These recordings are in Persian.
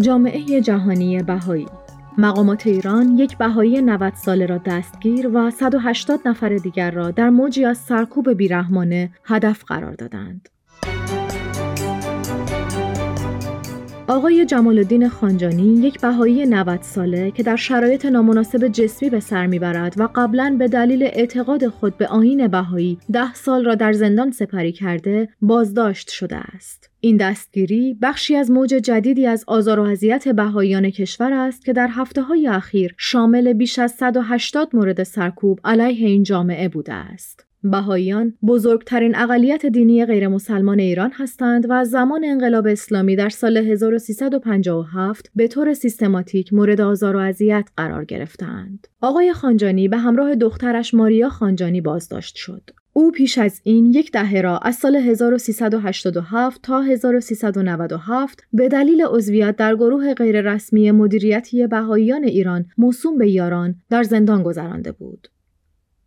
جامعه جهانی بهایی مقامات ایران یک بهایی 90 ساله را دستگیر و 180 نفر دیگر را در موجی از سرکوب بیرحمانه هدف قرار دادند. آقای جمال الدین خانجانی یک بهایی 90 ساله که در شرایط نامناسب جسمی به سر می‌برد و قبلا به دلیل اعتقاد خود به آین بهایی ده سال را در زندان سپری کرده بازداشت شده است. این دستگیری بخشی از موج جدیدی از آزار و اذیت بهاییان کشور است که در هفته های اخیر شامل بیش از 180 مورد سرکوب علیه این جامعه بوده است. بهاییان بزرگترین اقلیت دینی غیر مسلمان ایران هستند و از زمان انقلاب اسلامی در سال 1357 به طور سیستماتیک مورد آزار و اذیت قرار گرفتند. آقای خانجانی به همراه دخترش ماریا خانجانی بازداشت شد. او پیش از این یک دهه را از سال 1387 تا 1397 به دلیل عضویت در گروه غیررسمی مدیریتی بهاییان ایران موسوم به یاران در زندان گذرانده بود.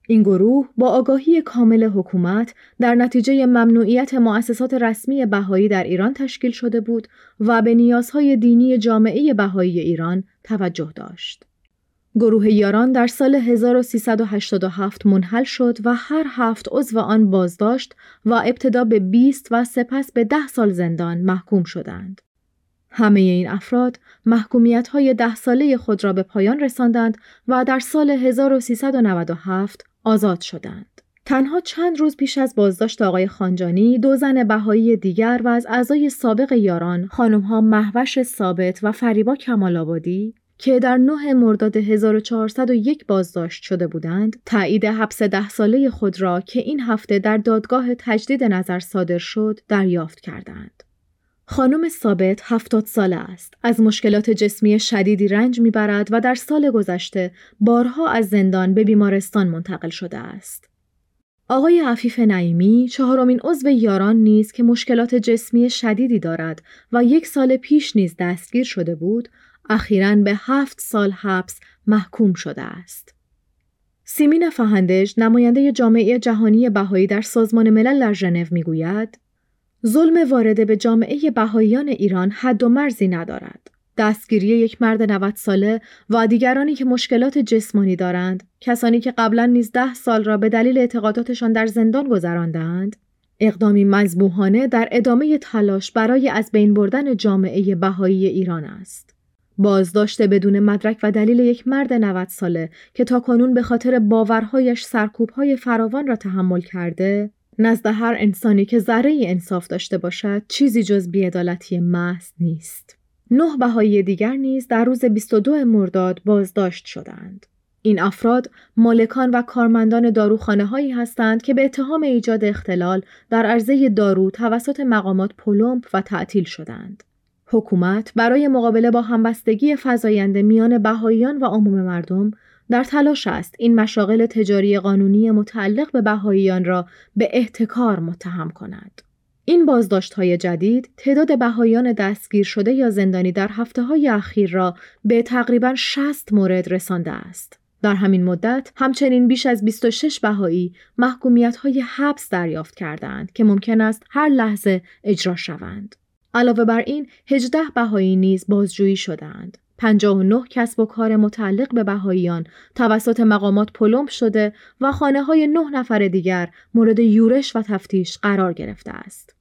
این گروه با آگاهی کامل حکومت در نتیجه ممنوعیت مؤسسات رسمی بهایی در ایران تشکیل شده بود و به نیازهای دینی جامعه بهایی ایران توجه داشت. گروه یاران در سال 1387 منحل شد و هر هفت عضو آن بازداشت و ابتدا به 20 و سپس به 10 سال زندان محکوم شدند. همه این افراد محکومیت های ده ساله خود را به پایان رساندند و در سال 1397 آزاد شدند. تنها چند روز پیش از بازداشت آقای خانجانی دو زن بهایی دیگر و از اعضای سابق یاران خانمها محوش ثابت و فریبا کمال آبادی که در 9 مرداد 1401 بازداشت شده بودند تایید حبس ده ساله خود را که این هفته در دادگاه تجدید نظر صادر شد دریافت کردند. خانم ثابت هفتاد ساله است. از مشکلات جسمی شدیدی رنج می‌برد و در سال گذشته بارها از زندان به بیمارستان منتقل شده است. آقای عفیف نعیمی چهارمین عضو یاران نیز که مشکلات جسمی شدیدی دارد و یک سال پیش نیز دستگیر شده بود، اخیرا به هفت سال حبس محکوم شده است. سیمین فهندش نماینده جامعه جهانی بهایی در سازمان ملل در ژنو می‌گوید ظلم وارده به جامعه بهاییان ایران حد و مرزی ندارد. دستگیری یک مرد 90 ساله و دیگرانی که مشکلات جسمانی دارند، کسانی که قبلا نیز ده سال را به دلیل اعتقاداتشان در زندان گذراندند، اقدامی مذبوحانه در ادامه تلاش برای از بین بردن جامعه بهایی ایران است. بازداشت بدون مدرک و دلیل یک مرد 90 ساله که تاکنون به خاطر باورهایش سرکوبهای فراوان را تحمل کرده نزد هر انسانی که ذره انصاف داشته باشد چیزی جز بیعدالتی محض نیست. نه بهایی دیگر نیز در روز 22 مرداد بازداشت شدند. این افراد مالکان و کارمندان داروخانه هایی هستند که به اتهام ایجاد اختلال در عرضه دارو توسط مقامات پلمپ و تعطیل شدند. حکومت برای مقابله با همبستگی فزاینده میان بهاییان و عموم مردم در تلاش است این مشاغل تجاری قانونی متعلق به بهاییان را به احتکار متهم کند. این بازداشت های جدید تعداد بهاییان دستگیر شده یا زندانی در هفته های اخیر را به تقریبا 60 مورد رسانده است. در همین مدت همچنین بیش از 26 بهایی محکومیت های حبس دریافت کردند که ممکن است هر لحظه اجرا شوند. علاوه بر این 18 بهایی نیز بازجویی شدند. 59 کسب و کار متعلق به بهاییان توسط مقامات پلمپ شده و خانه های نه نفر دیگر مورد یورش و تفتیش قرار گرفته است.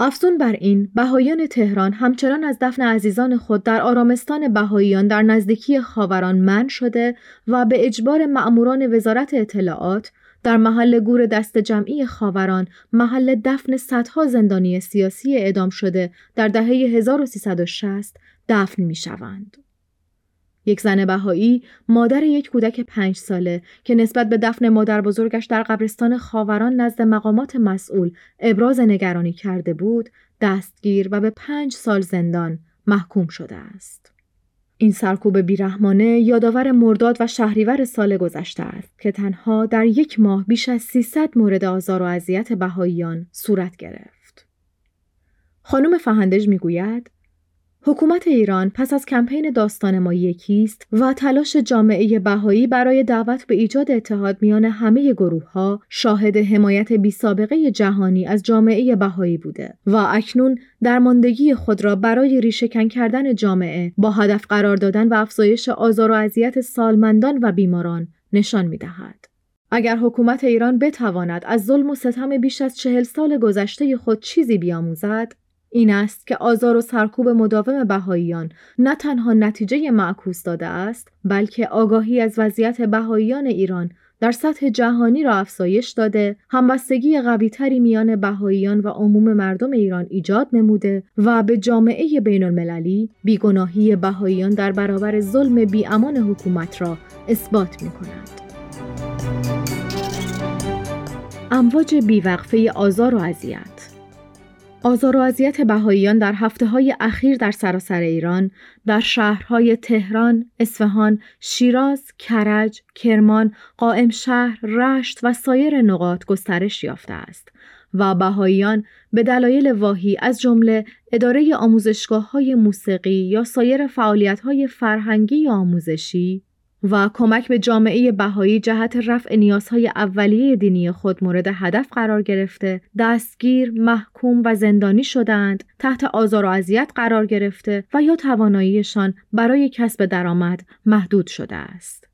افزون بر این بهاییان تهران همچنان از دفن عزیزان خود در آرامستان بهاییان در نزدیکی خاوران من شده و به اجبار مأموران وزارت اطلاعات در محل گور دست جمعی خاوران محل دفن صدها زندانی سیاسی اعدام شده در دهه 1360 دفن می شوند. یک زن بهایی مادر یک کودک پنج ساله که نسبت به دفن مادر بزرگش در قبرستان خاوران نزد مقامات مسئول ابراز نگرانی کرده بود دستگیر و به پنج سال زندان محکوم شده است. این سرکوب بیرحمانه یادآور مرداد و شهریور سال گذشته است که تنها در یک ماه بیش از 300 مورد آزار و اذیت بهاییان صورت گرفت. خانم فهندج می‌گوید حکومت ایران پس از کمپین داستان ما یکیست و تلاش جامعه بهایی برای دعوت به ایجاد اتحاد میان همه گروه ها شاهد حمایت بی سابقه جهانی از جامعه بهایی بوده و اکنون درماندگی خود را برای ریشهکن کردن جامعه با هدف قرار دادن و افزایش آزار و اذیت سالمندان و بیماران نشان می دهد. اگر حکومت ایران بتواند از ظلم و ستم بیش از چهل سال گذشته خود چیزی بیاموزد این است که آزار و سرکوب مداوم بهاییان نه تنها نتیجه معکوس داده است بلکه آگاهی از وضعیت بهاییان ایران در سطح جهانی را افزایش داده همبستگی قویتری میان بهاییان و عموم مردم ایران ایجاد نموده و به جامعه بین المللی بیگناهی بهاییان در برابر ظلم بیامان حکومت را اثبات می کند. امواج بیوقفه آزار و اذیت آزار و اذیت بهاییان در هفته های اخیر در سراسر ایران در شهرهای تهران، اصفهان، شیراز، کرج، کرمان، قائم شهر، رشت و سایر نقاط گسترش یافته است و بهاییان به دلایل واهی از جمله اداره آموزشگاه های موسیقی یا سایر فعالیت های فرهنگی یا آموزشی و کمک به جامعه بهایی جهت رفع نیازهای اولیه دینی خود مورد هدف قرار گرفته، دستگیر، محکوم و زندانی شدند، تحت آزار و اذیت قرار گرفته و یا تواناییشان برای کسب درآمد محدود شده است.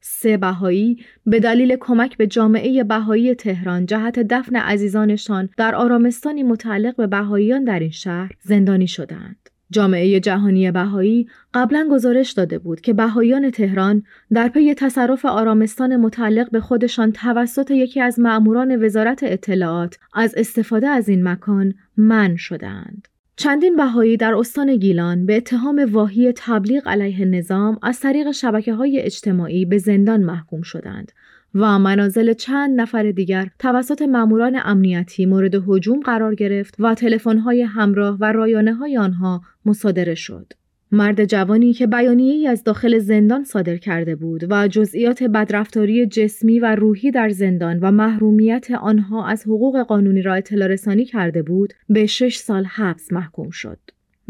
سه بهایی به دلیل کمک به جامعه بهایی تهران جهت دفن عزیزانشان در آرامستانی متعلق به بهاییان در این شهر زندانی شدند. جامعه جهانی بهایی قبلا گزارش داده بود که بهاییان تهران در پی تصرف آرامستان متعلق به خودشان توسط یکی از مأموران وزارت اطلاعات از استفاده از این مکان من شدند. چندین بهایی در استان گیلان به اتهام واهی تبلیغ علیه نظام از طریق شبکه های اجتماعی به زندان محکوم شدند و منازل چند نفر دیگر توسط ماموران امنیتی مورد هجوم قرار گرفت و تلفن‌های همراه و رایانه های آنها مصادره شد. مرد جوانی که ای از داخل زندان صادر کرده بود و جزئیات بدرفتاری جسمی و روحی در زندان و محرومیت آنها از حقوق قانونی را اطلاع رسانی کرده بود به شش سال حبس محکوم شد.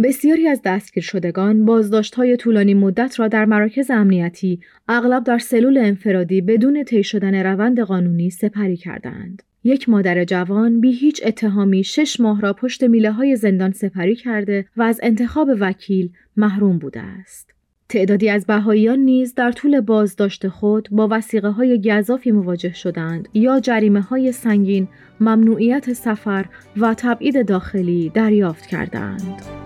بسیاری از دستگیر شدگان بازداشت های طولانی مدت را در مراکز امنیتی اغلب در سلول انفرادی بدون طی شدن روند قانونی سپری کردند. یک مادر جوان بی هیچ اتهامی شش ماه را پشت میله های زندان سپری کرده و از انتخاب وکیل محروم بوده است. تعدادی از بهاییان نیز در طول بازداشت خود با وسیقه های گذافی مواجه شدند یا جریمه های سنگین، ممنوعیت سفر و تبعید داخلی دریافت کردند.